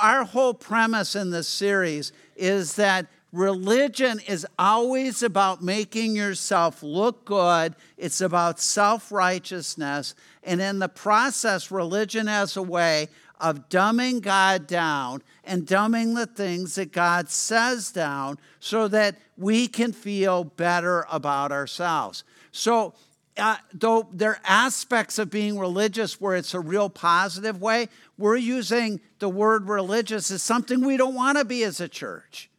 Our whole premise in this series is that religion is always about making yourself look good, it's about self righteousness. And in the process, religion has a way of dumbing God down and dumbing the things that God says down so that we can feel better about ourselves. So, uh, though there are aspects of being religious where it's a real positive way, we're using the word religious is something we don't want to be as a church.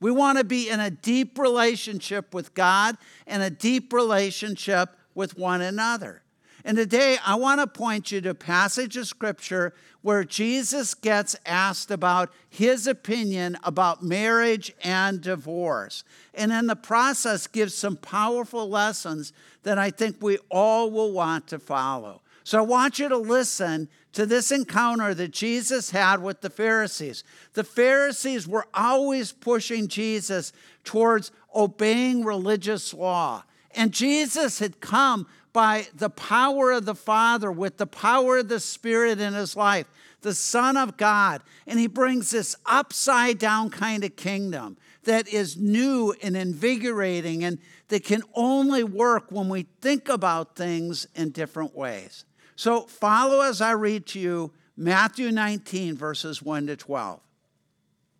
We want to be in a deep relationship with God and a deep relationship with one another. And today I want to point you to a passage of scripture where Jesus gets asked about his opinion about marriage and divorce. And in the process gives some powerful lessons that I think we all will want to follow. So I want you to listen to this encounter that Jesus had with the Pharisees. The Pharisees were always pushing Jesus towards obeying religious law. And Jesus had come by the power of the Father, with the power of the Spirit in his life, the Son of God. And he brings this upside down kind of kingdom that is new and invigorating and that can only work when we think about things in different ways. So follow as I read to you Matthew 19, verses 1 to 12.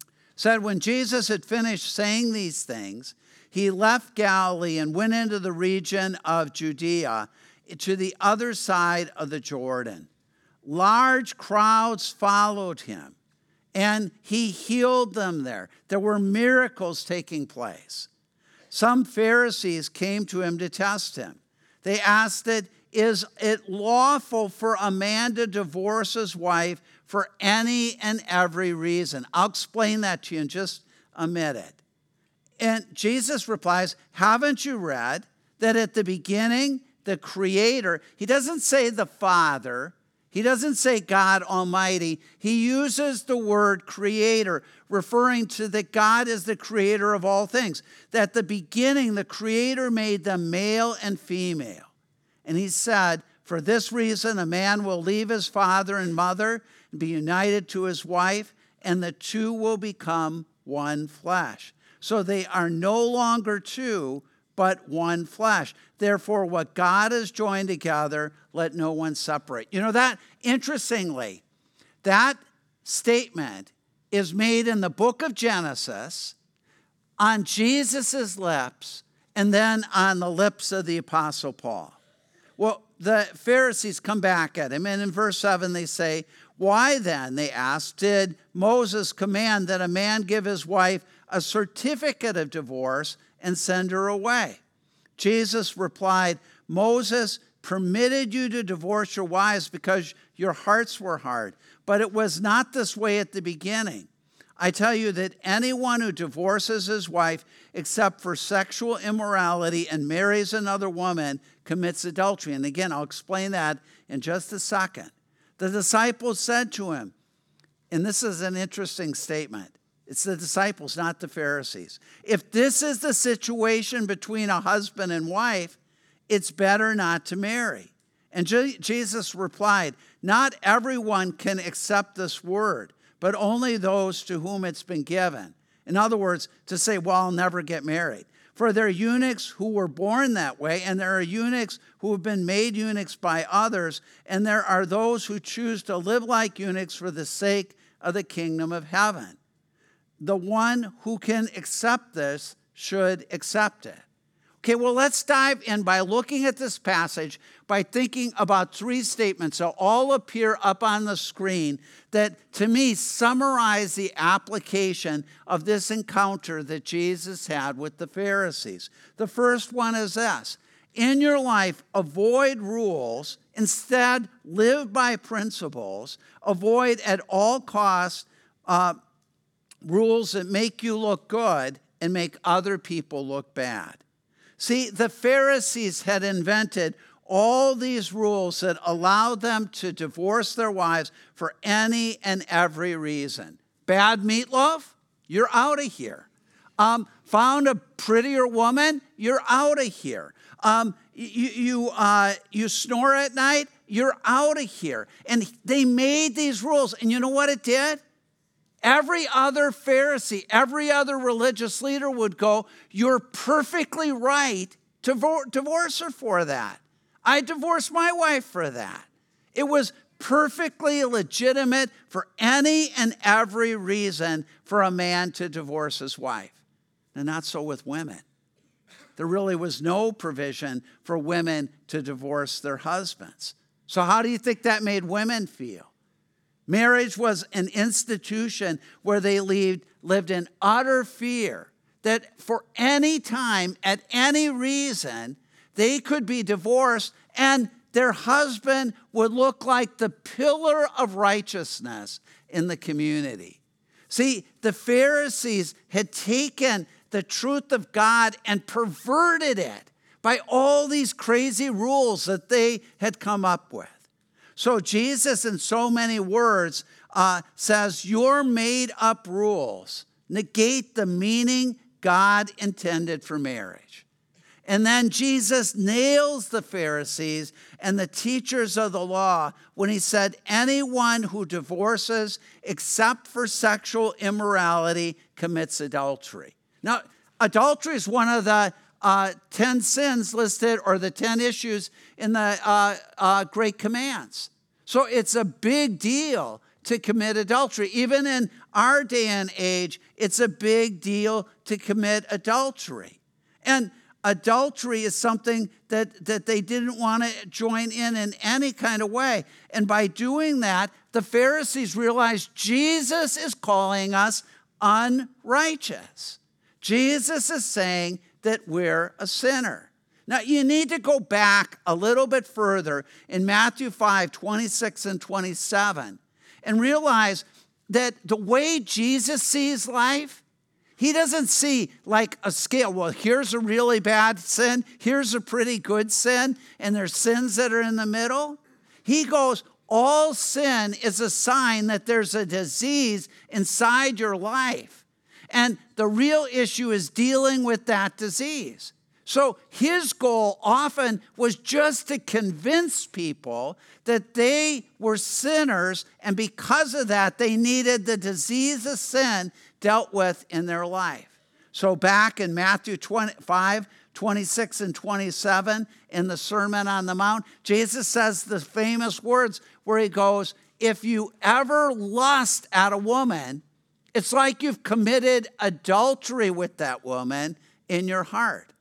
It said, When Jesus had finished saying these things, he left Galilee and went into the region of Judea to the other side of the Jordan. Large crowds followed him, and he healed them there. There were miracles taking place. Some Pharisees came to him to test him. They asked that is it lawful for a man to divorce his wife for any and every reason? I'll explain that to you in just a minute. And Jesus replies, Haven't you read that at the beginning, the Creator, he doesn't say the Father, he doesn't say God Almighty. He uses the word creator, referring to that God is the creator of all things. That the beginning, the creator made them male and female. And he said, For this reason, a man will leave his father and mother and be united to his wife, and the two will become one flesh. So they are no longer two, but one flesh. Therefore, what God has joined together, let no one separate. You know that, interestingly, that statement is made in the book of Genesis on Jesus' lips and then on the lips of the Apostle Paul. The Pharisees come back at him, and in verse 7 they say, Why then, they ask, did Moses command that a man give his wife a certificate of divorce and send her away. Jesus replied, Moses permitted you to divorce your wives because your hearts were hard, but it was not this way at the beginning. I tell you that anyone who divorces his wife except for sexual immorality and marries another woman commits adultery. And again, I'll explain that in just a second. The disciples said to him, and this is an interesting statement it's the disciples, not the Pharisees. If this is the situation between a husband and wife, it's better not to marry. And Jesus replied, Not everyone can accept this word, but only those to whom it's been given. In other words, to say, Well, I'll never get married. For there are eunuchs who were born that way, and there are eunuchs who have been made eunuchs by others, and there are those who choose to live like eunuchs for the sake of the kingdom of heaven the one who can accept this should accept it. Okay, well, let's dive in by looking at this passage by thinking about three statements that all appear up on the screen that, to me, summarize the application of this encounter that Jesus had with the Pharisees. The first one is this In your life, avoid rules, instead, live by principles, avoid at all costs. Uh, rules that make you look good and make other people look bad. See, the Pharisees had invented all these rules that allowed them to divorce their wives for any and every reason. Bad meatloaf? You're out of here. Um, found a prettier woman? You're out of here. Um, you, you, uh, you snore at night? You're out of here. And they made these rules. And you know what it did? Every other Pharisee, every other religious leader would go, You're perfectly right to divorce her for that. I divorced my wife for that. It was perfectly legitimate for any and every reason for a man to divorce his wife. And not so with women. There really was no provision for women to divorce their husbands. So, how do you think that made women feel? Marriage was an institution where they lived, lived in utter fear that for any time, at any reason, they could be divorced and their husband would look like the pillar of righteousness in the community. See, the Pharisees had taken the truth of God and perverted it by all these crazy rules that they had come up with. So, Jesus, in so many words, uh, says, Your made up rules negate the meaning God intended for marriage. And then Jesus nails the Pharisees and the teachers of the law when he said, Anyone who divorces except for sexual immorality commits adultery. Now, adultery is one of the uh, 10 sins listed or the 10 issues in the uh, uh, Great Commands. So it's a big deal to commit adultery. Even in our day and age, it's a big deal to commit adultery. And adultery is something that, that they didn't want to join in in any kind of way. And by doing that, the Pharisees realized Jesus is calling us unrighteous. Jesus is saying that we're a sinner. Now, you need to go back a little bit further in Matthew 5 26 and 27 and realize that the way Jesus sees life, he doesn't see like a scale. Well, here's a really bad sin, here's a pretty good sin, and there's sins that are in the middle. He goes, all sin is a sign that there's a disease inside your life. And the real issue is dealing with that disease. So his goal often was just to convince people that they were sinners, and because of that, they needed the disease of sin dealt with in their life. So back in Matthew 25, 26 and 27 in the Sermon on the Mount, Jesus says the famous words where he goes, If you ever lust at a woman, it's like you've committed adultery with that woman in your heart.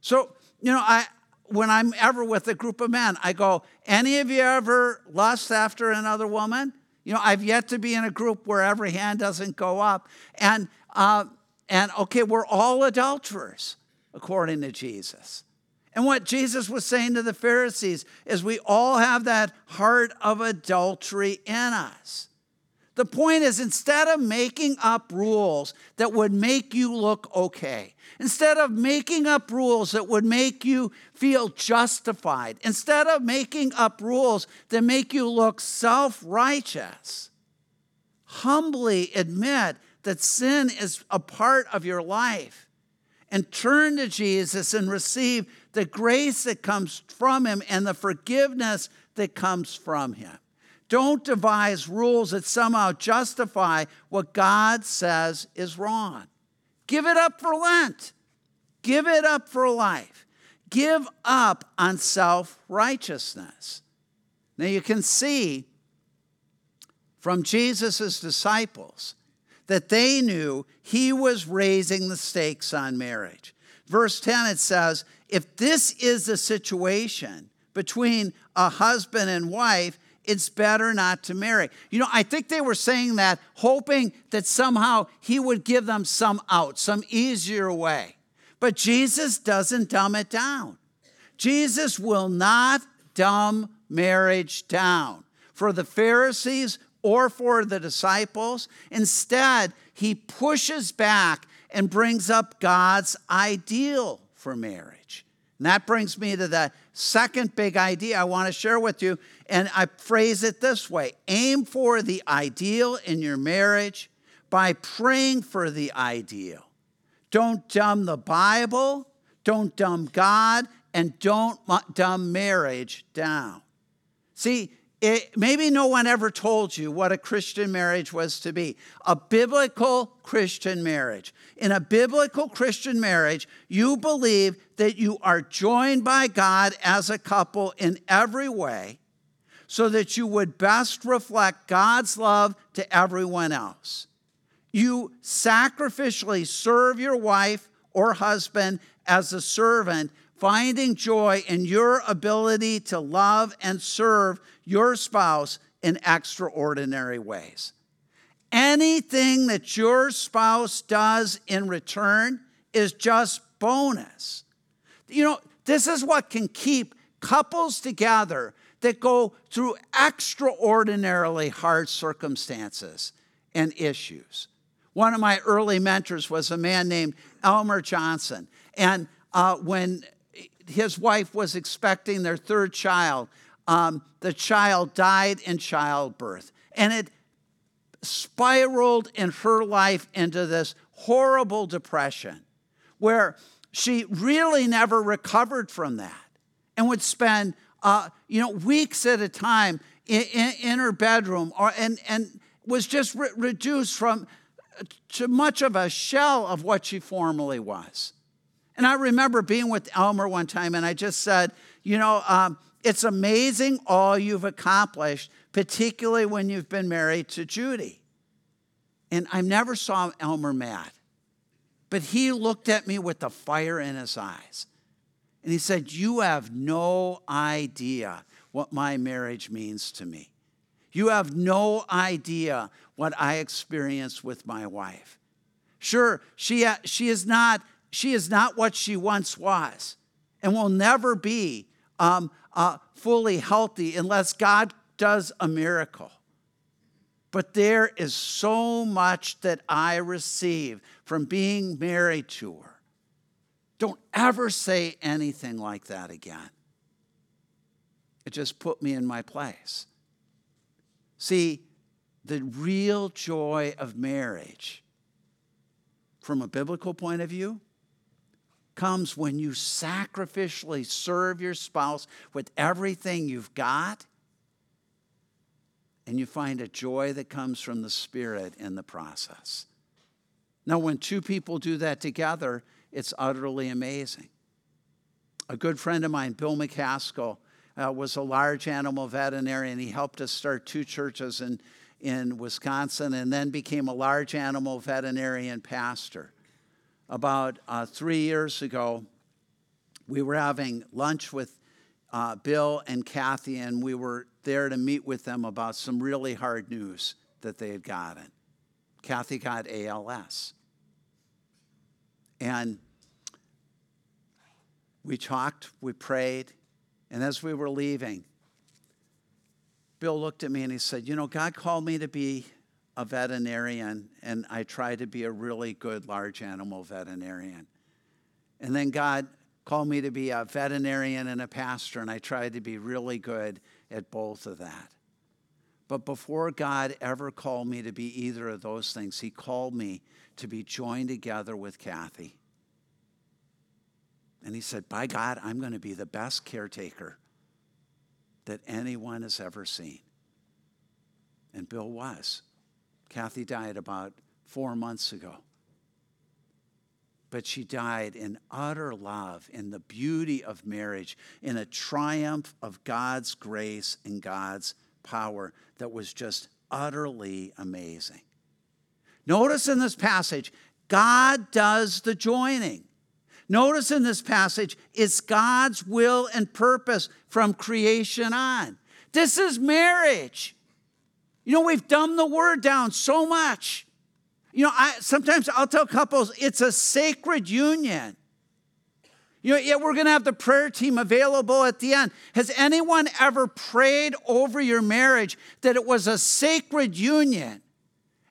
So, you know, I when I'm ever with a group of men, I go, any of you ever lust after another woman? You know, I've yet to be in a group where every hand doesn't go up. And uh, and okay, we're all adulterers, according to Jesus. And what Jesus was saying to the Pharisees is we all have that heart of adultery in us. The point is, instead of making up rules that would make you look okay, instead of making up rules that would make you feel justified, instead of making up rules that make you look self righteous, humbly admit that sin is a part of your life and turn to Jesus and receive the grace that comes from Him and the forgiveness that comes from Him. Don't devise rules that somehow justify what God says is wrong. Give it up for Lent. Give it up for life. Give up on self righteousness. Now you can see from Jesus' disciples that they knew he was raising the stakes on marriage. Verse 10 it says, If this is the situation between a husband and wife, it's better not to marry. You know, I think they were saying that hoping that somehow he would give them some out, some easier way. But Jesus doesn't dumb it down. Jesus will not dumb marriage down for the Pharisees or for the disciples. Instead, he pushes back and brings up God's ideal for marriage. And that brings me to the second big idea I want to share with you. And I phrase it this way aim for the ideal in your marriage by praying for the ideal. Don't dumb the Bible, don't dumb God, and don't dumb marriage down. See, it, maybe no one ever told you what a Christian marriage was to be. A biblical Christian marriage. In a biblical Christian marriage, you believe that you are joined by God as a couple in every way so that you would best reflect God's love to everyone else. You sacrificially serve your wife or husband as a servant, finding joy in your ability to love and serve your spouse in extraordinary ways. Anything that your spouse does in return is just bonus. You know, this is what can keep couples together that go through extraordinarily hard circumstances and issues. One of my early mentors was a man named Elmer Johnson. And uh, when his wife was expecting their third child, um, the child died in childbirth. And it spiraled in her life into this horrible depression where she really never recovered from that and would spend uh, you know weeks at a time in, in, in, her bedroom or, and, and was just re- reduced from to much of a shell of what she formerly was and i remember being with elmer one time and i just said you know um, it's amazing all you've accomplished, particularly when you've been married to Judy. And I never saw Elmer mad, but he looked at me with the fire in his eyes. And he said, You have no idea what my marriage means to me. You have no idea what I experienced with my wife. Sure, she, she, is, not, she is not what she once was and will never be um, uh, fully healthy unless God does a miracle. But there is so much that I receive from being married to her. Don't ever say anything like that again. It just put me in my place. See, the real joy of marriage, from a biblical point of view, comes when you sacrificially serve your spouse with everything you've got, and you find a joy that comes from the Spirit in the process. Now, when two people do that together, it's utterly amazing. A good friend of mine, Bill McCaskill, uh, was a large animal veterinarian. He helped us start two churches in, in Wisconsin and then became a large animal veterinarian pastor about uh, three years ago, we were having lunch with uh, Bill and Kathy, and we were there to meet with them about some really hard news that they had gotten. Kathy got ALS. And we talked, we prayed, and as we were leaving, Bill looked at me and he said, You know, God called me to be a veterinarian and I tried to be a really good large animal veterinarian. And then God called me to be a veterinarian and a pastor, and I tried to be really good at both of that. But before God ever called me to be either of those things, He called me to be joined together with Kathy. And He said, By God, I'm going to be the best caretaker that anyone has ever seen. And Bill was. Kathy died about four months ago. But she died in utter love, in the beauty of marriage, in a triumph of God's grace and God's power that was just utterly amazing. Notice in this passage, God does the joining. Notice in this passage, it's God's will and purpose from creation on. This is marriage. You know, we've dumbed the word down so much. You know, I sometimes I'll tell couples it's a sacred union. You know, yeah, we're going to have the prayer team available at the end. Has anyone ever prayed over your marriage that it was a sacred union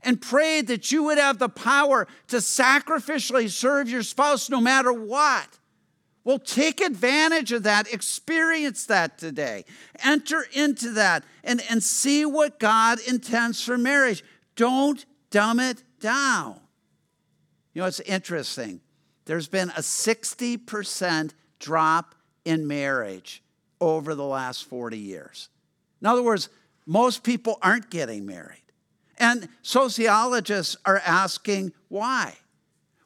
and prayed that you would have the power to sacrificially serve your spouse no matter what? Well, take advantage of that, experience that today, enter into that, and, and see what God intends for marriage. Don't dumb it down. You know, it's interesting. There's been a 60% drop in marriage over the last 40 years. In other words, most people aren't getting married. And sociologists are asking why.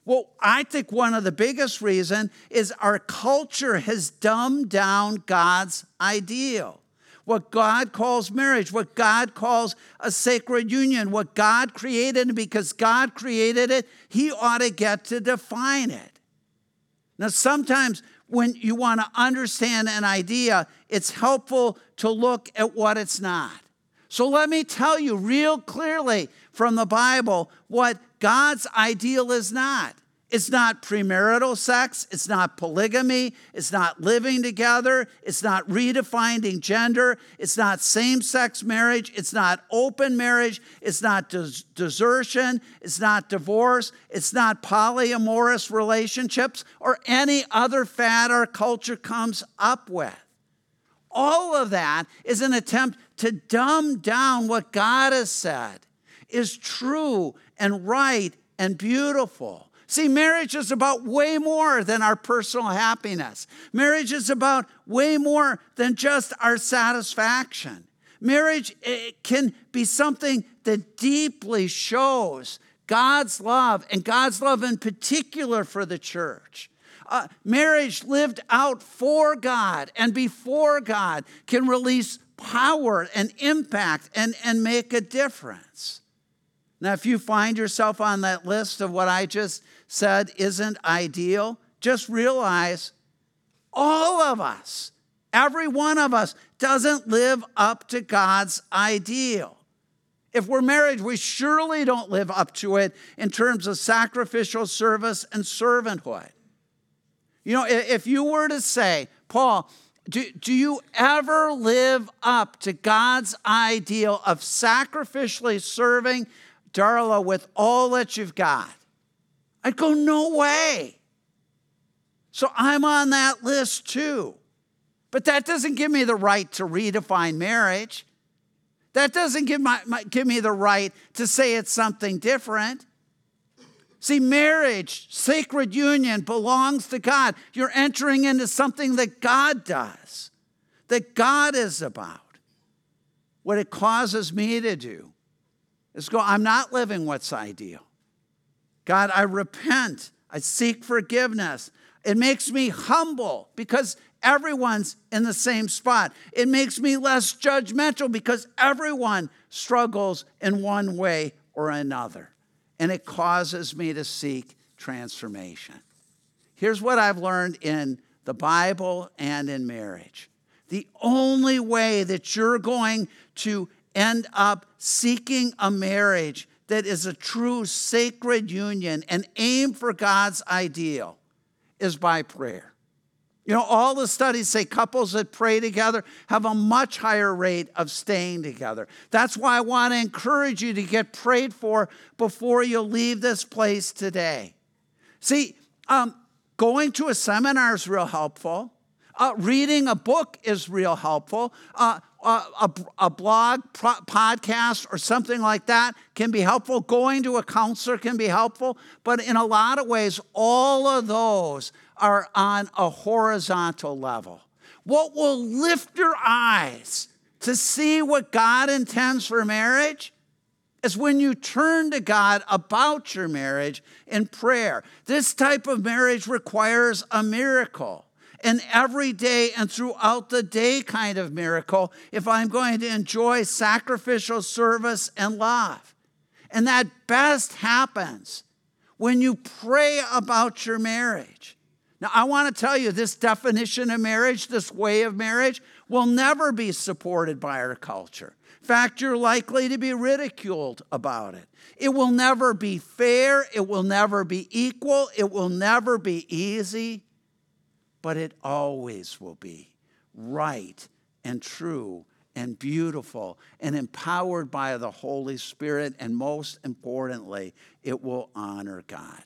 Well, I think one of the biggest reasons is our culture has dumbed down God's ideal. What God calls marriage, what God calls a sacred union, what God created, and because God created it, He ought to get to define it. Now, sometimes when you want to understand an idea, it's helpful to look at what it's not. So let me tell you real clearly from the Bible what God's ideal is not. It's not premarital sex. It's not polygamy. It's not living together. It's not redefining gender. It's not same sex marriage. It's not open marriage. It's not des- desertion. It's not divorce. It's not polyamorous relationships or any other fad our culture comes up with. All of that is an attempt to dumb down what God has said is true and right and beautiful. See, marriage is about way more than our personal happiness. Marriage is about way more than just our satisfaction. Marriage can be something that deeply shows God's love, and God's love in particular for the church. Uh, marriage lived out for God and before God can release power and impact and, and make a difference. Now, if you find yourself on that list of what I just said isn't ideal, just realize all of us, every one of us, doesn't live up to God's ideal. If we're married, we surely don't live up to it in terms of sacrificial service and servanthood. You know, if you were to say, Paul, do, do you ever live up to God's ideal of sacrificially serving Darla with all that you've got? I'd go, no way. So I'm on that list too. But that doesn't give me the right to redefine marriage. That doesn't give, my, my, give me the right to say it's something different. See, marriage, sacred union belongs to God. You're entering into something that God does, that God is about. What it causes me to do is go, I'm not living what's ideal. God, I repent. I seek forgiveness. It makes me humble because everyone's in the same spot. It makes me less judgmental because everyone struggles in one way or another. And it causes me to seek transformation. Here's what I've learned in the Bible and in marriage the only way that you're going to end up seeking a marriage that is a true sacred union and aim for God's ideal is by prayer. You know, all the studies say couples that pray together have a much higher rate of staying together. That's why I want to encourage you to get prayed for before you leave this place today. See, um, going to a seminar is real helpful. Uh, reading a book is real helpful. Uh, a, a, blog, pro, podcast, or something like that can be helpful. Going to a counselor can be helpful. But in a lot of ways, all of those are on a horizontal level. What will lift your eyes to see what God intends for marriage is when you turn to God about your marriage in prayer. This type of marriage requires a miracle an everyday and throughout the day kind of miracle if I'm going to enjoy sacrificial service and love. And that best happens when you pray about your marriage. Now, I want to tell you this definition of marriage, this way of marriage, will never be supported by our culture. In fact, you're likely to be ridiculed about it. It will never be fair. It will never be equal. It will never be easy but it always will be right and true and beautiful and empowered by the Holy Spirit. And most importantly, it will honor God.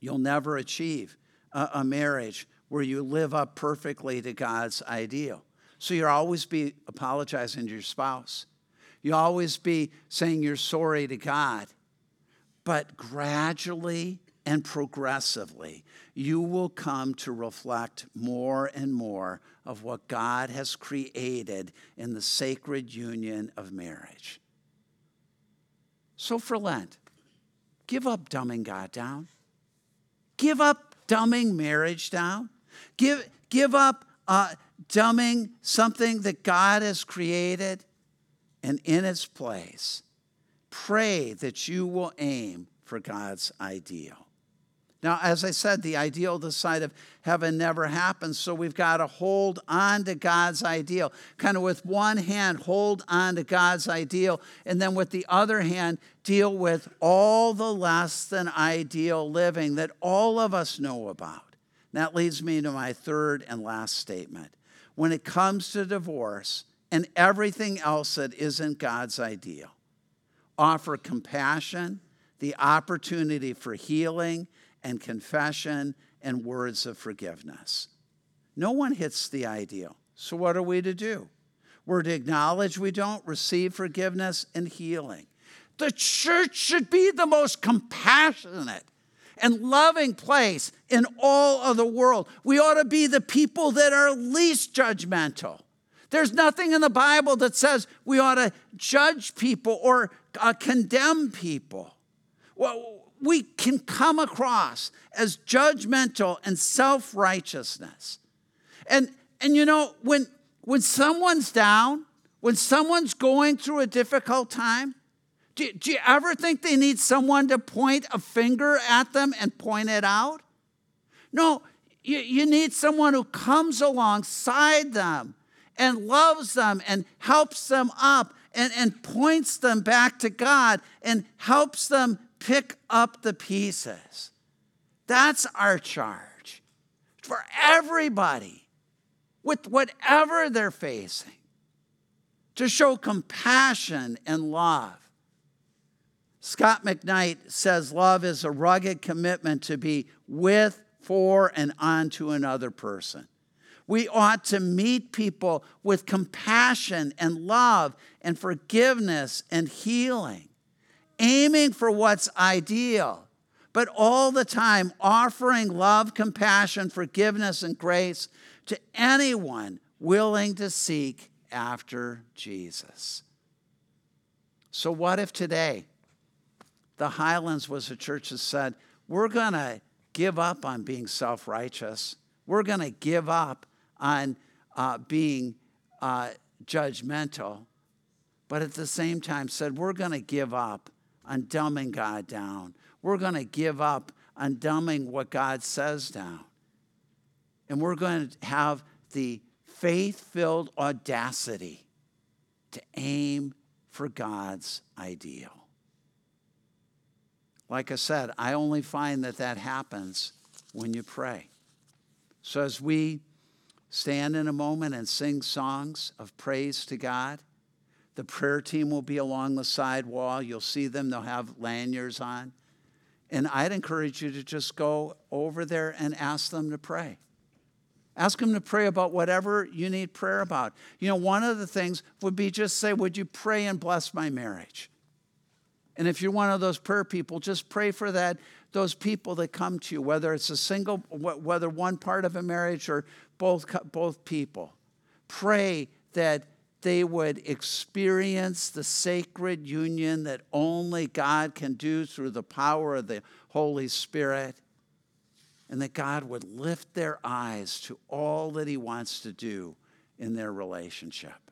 You'll never achieve a, marriage where you live up perfectly to God's ideal. So you'll always be apologizing to your spouse. You'll always be saying you're sorry to God. But gradually, and progressively, you will come to reflect more and more of what God has created in the sacred union of marriage. So for Lent, give up dumbing God down. Give up dumbing marriage down. Give, give up uh, dumbing something that God has created and in its place. Pray that you will aim for God's ideal. Now, as I said, the ideal this side of heaven never happens, so we've got to hold on to God's ideal. Kind of with one hand, hold on to God's ideal, and then with the other hand, deal with all the less than ideal living that all of us know about. That leads me to my third and last statement. When it comes to divorce and everything else that isn't God's ideal, offer compassion, the opportunity for healing and confession and words of forgiveness. No one hits the ideal. So, what are we to do? We're to acknowledge we don't receive forgiveness and healing. The church should be the most compassionate and loving place in all of the world. We ought to be the people that are least judgmental. There's nothing in the Bible that says we ought to judge people or uh, condemn people. Well, we can come across as judgmental and self righteousness. And, and you know, when, when someone's down, when someone's going through a difficult time, do, do you ever think they need someone to point a finger at them and point it out? No, you, you need someone who comes alongside them and loves them and helps them up and, and points them back to God and helps them pick up the pieces. That's our charge for everybody with whatever they're facing to show compassion and love. Scot McKnight says love is a rugged commitment to be with, for, and onto another person. We ought to meet people with compassion and love and forgiveness and healing aiming for what's ideal, but all the time offering love, compassion, forgiveness, and grace to anyone willing to seek after Jesus. So, what if today the Highlands was a church that said, we're going to give up on being self righteous, we're going to give up on uh, being uh, judgmental, but at the same time said, we're going to give up on dumbing God down. We're going to give up on dumbing what God says down. And we're going to have the faith filled audacity to aim for God's ideal. Like I said, I only find that that happens when you pray. So as we stand in a moment and sing songs of praise to God, the prayer team will be along the side wall. You'll see them, they'll have lanyards on. And I'd encourage you to just go over there and ask them to pray. Ask them to pray about whatever you need prayer about. You know, one of the things would be just say, Would you pray and bless my marriage? And if you're one of those prayer people, just pray for that, those people that come to you, whether it's a single, whether one part of a marriage or both, both people. Pray that they would experience the sacred union that only God can do through the power of the Holy Spirit, and that God would lift their eyes to all that He wants to do in their relationship.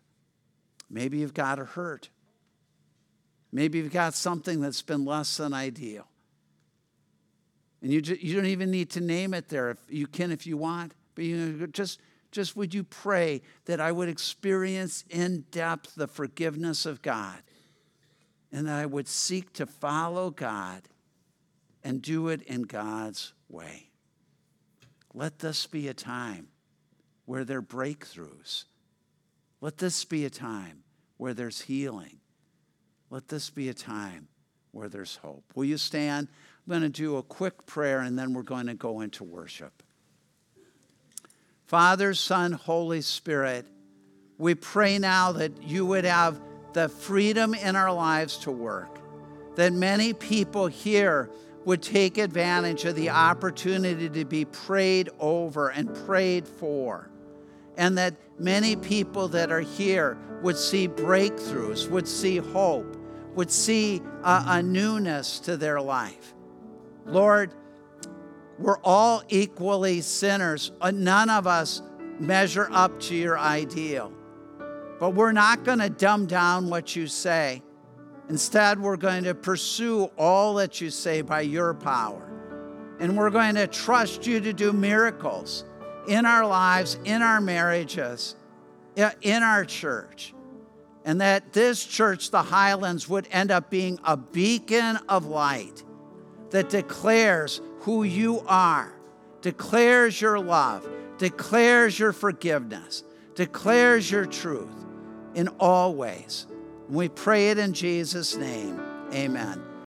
Maybe you've got a hurt. Maybe you've got something that's been less than ideal. And you, just, you don't even need to name it there. If you can if you want, but you just just would you pray that I would experience in depth the forgiveness of God and that I would seek to follow God and do it in God's way. Let this be a time where there are breakthroughs. Let this be a time where there's healing. Let this be a time where there's hope. Will you stand? I'm going to do a quick prayer and then we're going to go into worship. Father, Son, Holy Spirit, we pray now that you would have the freedom in our lives to work, that many people here would take advantage of the opportunity to be prayed over and prayed for. And that many people that are here would see breakthroughs, would see hope, would see a, a newness to their life. Lord, we're all equally sinners. Uh, none of us measure up to your ideal. But we're not going to dumb down what you say. Instead, we're going to pursue all that you say by your power. And we're going to trust you to do miracles in our lives, in our marriages, in our church. And that this church, the Highlands, would end up being a beacon of light that declares who you are, declares your love, declares your forgiveness, declares your truth in all ways. We pray it in Jesus' name. Amen.